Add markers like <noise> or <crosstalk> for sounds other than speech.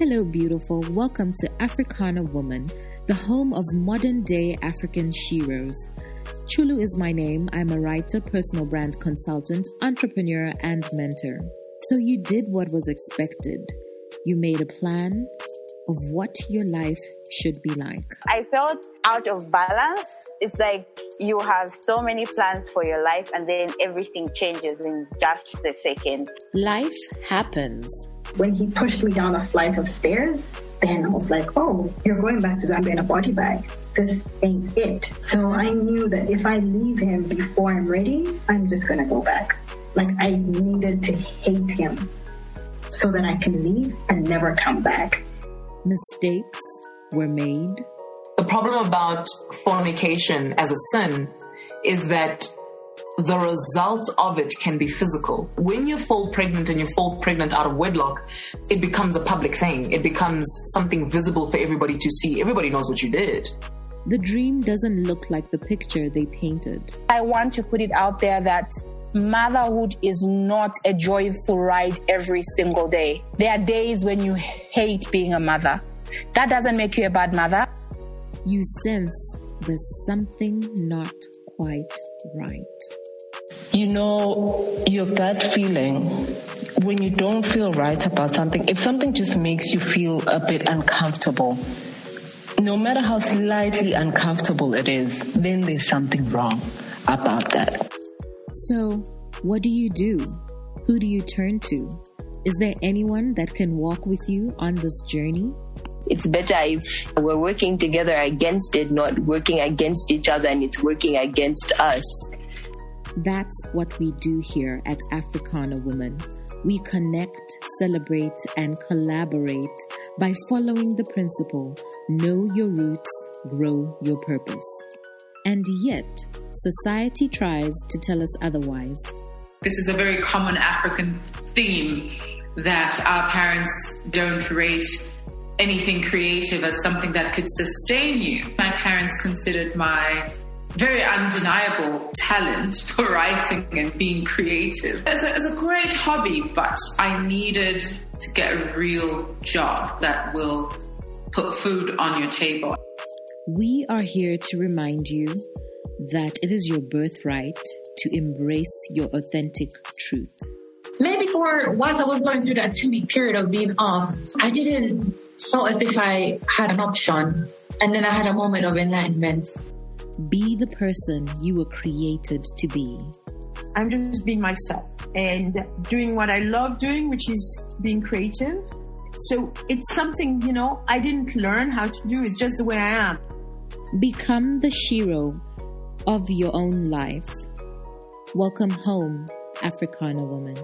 Hello, beautiful. Welcome to Africana Woman, the home of modern day African sheroes. Chulu is my name. I'm a writer, personal brand consultant, entrepreneur, and mentor. So you did what was expected. You made a plan of what your life should be like. I felt out of balance. It's like you have so many plans for your life and then everything changes in just a second. Life happens. When he pushed me down a flight of stairs, then I was like, oh, you're going back to Zambia in a body bag. This ain't it. So I knew that if I leave him before I'm ready, I'm just going to go back. Like I needed to hate him so that I can leave and never come back. Mistakes were made. The problem about fornication as a sin is that the results of it can be physical. When you fall pregnant and you fall pregnant out of wedlock, it becomes a public thing. It becomes something visible for everybody to see. Everybody knows what you did. The dream doesn't look like the picture they painted. I want to put it out there that motherhood is not a joyful ride every single day. There are days when you hate being a mother. That doesn't make you a bad mother. You sense there's something not quite right. You know, your gut feeling when you don't feel right about something, if something just makes you feel a bit uncomfortable, no matter how slightly uncomfortable it is, then there's something wrong about that. So, what do you do? Who do you turn to? Is there anyone that can walk with you on this journey? It's better if we're working together against it, not working against each other and it's working against us. That's what we do here at Africana Women. We connect, celebrate, and collaborate by following the principle know your roots, grow your purpose. And yet, society tries to tell us otherwise. This is a very common African theme that our parents don't rate anything creative as something that could sustain you. My parents considered my very undeniable talent <laughs> for writing and being creative as a, as a great hobby, but I needed to get a real job that will put food on your table. We are here to remind you that it is your birthright to embrace your authentic truth. Maybe for whilst I was going through that two week period of being off, I didn't feel as if I had an option. And then I had a moment of enlightenment. Be the person you were created to be. I'm just being myself and doing what I love doing, which is being creative. So it's something, you know, I didn't learn how to do. It's just the way I am. Become the shero of your own life. Welcome home, Africana woman.